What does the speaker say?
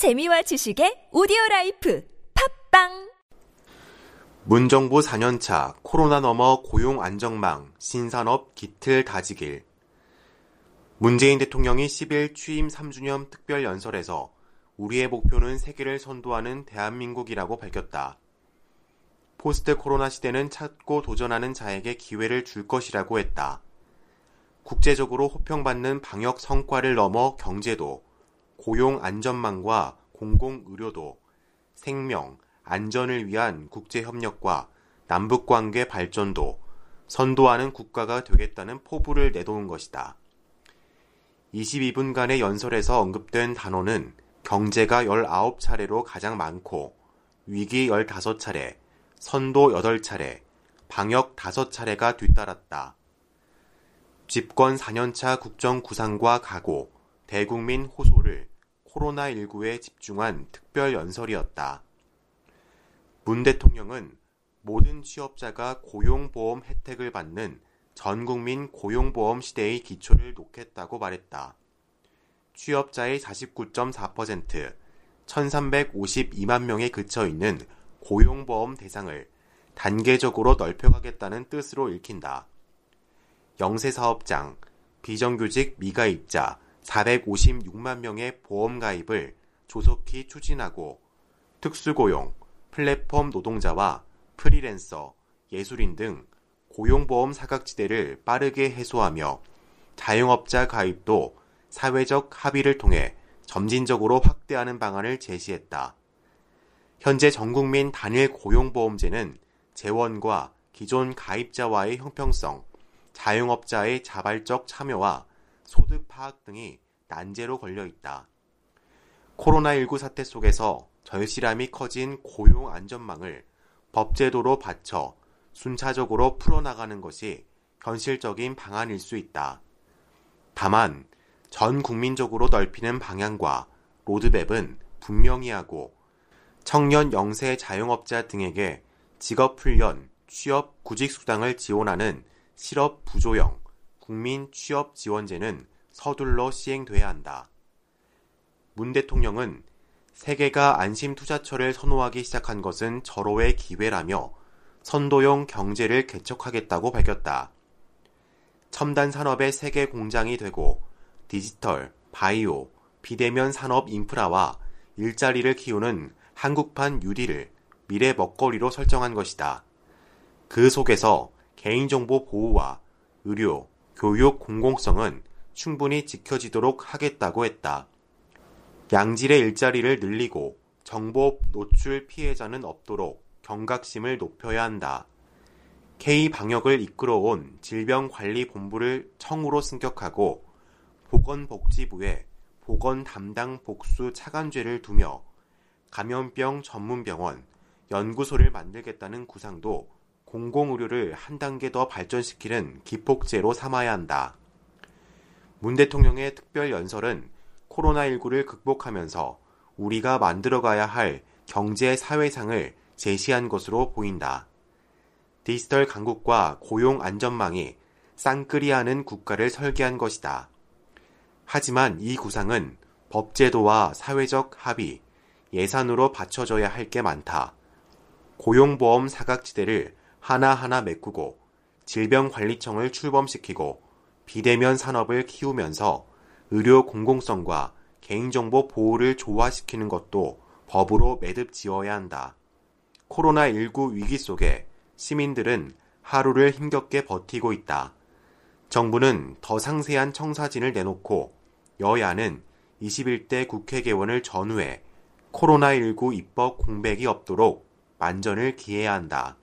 재미와 지식의 오디오 life 팟빵 문정부 4년차 코로나 넘어 고용 안전망 신산업 기틀 다지길 문재인 대통령이 10일 취임 3주년 특별 연설에서 우리의 목표는 세계를 선도하는 대한민국이라고 밝혔다. 포스트 코로나 시대는 찾고 도전하는 자에게 기회를 줄 것이라고 했다. 국제적으로 호평받는 방역 성과를 넘어 경제도, 고용 안전망과 공공 의료도, 생명, 안전을 위한 국제 협력과 남북 관계 발전도 선도하는 국가가 되겠다는 포부를 내놓은 것이다. 22분간의 연설에서 언급된 단어는 경제가 19차례로 가장 많고 위기 15차례, 선도 8차례, 방역 5차례가 뒤따랐다. 집권 4년차 국정 구상과 각오, 대국민 호소를 코로나19에 집중한 특별 연설이었다. 문 대통령은 모든 취업자가 고용보험 혜택을 받는 전국민 고용보험 시대의 기초를 놓겠다고 말했다. 취업자의 49.4%, 1352만 명에 그쳐 있는 고용보험 대상을 단계적으로 넓혀가겠다는 뜻으로 읽힌다. 영세사업장, 비정규직 미가입자 456만 명의 보험 가입을 조속히 추진하고 특수고용, 플랫폼 노동자와 프리랜서, 예술인 등 고용보험 사각지대를 빠르게 해소하며 자영업자 가입도 사회적 합의를 통해 점진적으로 확대하는 방안을 제시했다. 현재 전국민 단일 고용보험제는 재원과 기존 가입자와의 형평성, 자영업자의 자발적 참여와 소득 파악 등이 난제로 걸려 있다. 코로나19 사태 속에서 절실함이 커진 고용 안전망을 법제도로 받쳐 순차적으로 풀어나가는 것이 현실적인 방안일 수 있다. 다만 전 국민적으로 넓히는 방향과 로드맵은 분명히 하고 청년 영세 자영업자 등에게 직업훈련, 취업 구직수당을 지원하는 실업 부조형 국민 취업 지원제는 서둘러 시행돼야 한다. 문 대통령은 세계가 안심 투자처를 선호하기 시작한 것은 절호의 기회라며 선도용 경제를 개척하겠다고 밝혔다. 첨단 산업의 세계 공장이 되고 디지털, 바이오, 비대면 산업 인프라와 일자리를 키우는 한국판 유리를 미래 먹거리로 설정한 것이다. 그 속에서 개인정보 보호와 의료, 교육 공공성은 충분히 지켜지도록 하겠다고 했다. 양질의 일자리를 늘리고 정보 노출 피해자는 없도록 경각심을 높여야 한다. K방역을 이끌어온 질병관리본부를 청으로 승격하고 보건복지부에 보건 담당 복수 차관죄를 두며 감염병 전문병원, 연구소를 만들겠다는 구상도 공공의료를 한 단계 더 발전시키는 기폭제로 삼아야 한다. 문 대통령의 특별 연설은 코로나19를 극복하면서 우리가 만들어가야 할 경제 사회상을 제시한 것으로 보인다. 디지털 강국과 고용 안전망이 쌍끌이하는 국가를 설계한 것이다. 하지만 이 구상은 법제도와 사회적 합의, 예산으로 받쳐져야 할 게 많다. 고용보험 사각지대를 하나하나 메꾸고 질병관리청을 출범시키고 비대면 산업을 키우면서 의료 공공성과 개인정보 보호를 조화시키는 것도 법으로 매듭 지어야 한다. 코로나19 위기 속에 시민들은 하루를 힘겹게 버티고 있다. 정부는 더 상세한 청사진을 내놓고 여야는 21대 국회 개원을 전후해 코로나19 입법 공백이 없도록 만전을 기해야 한다.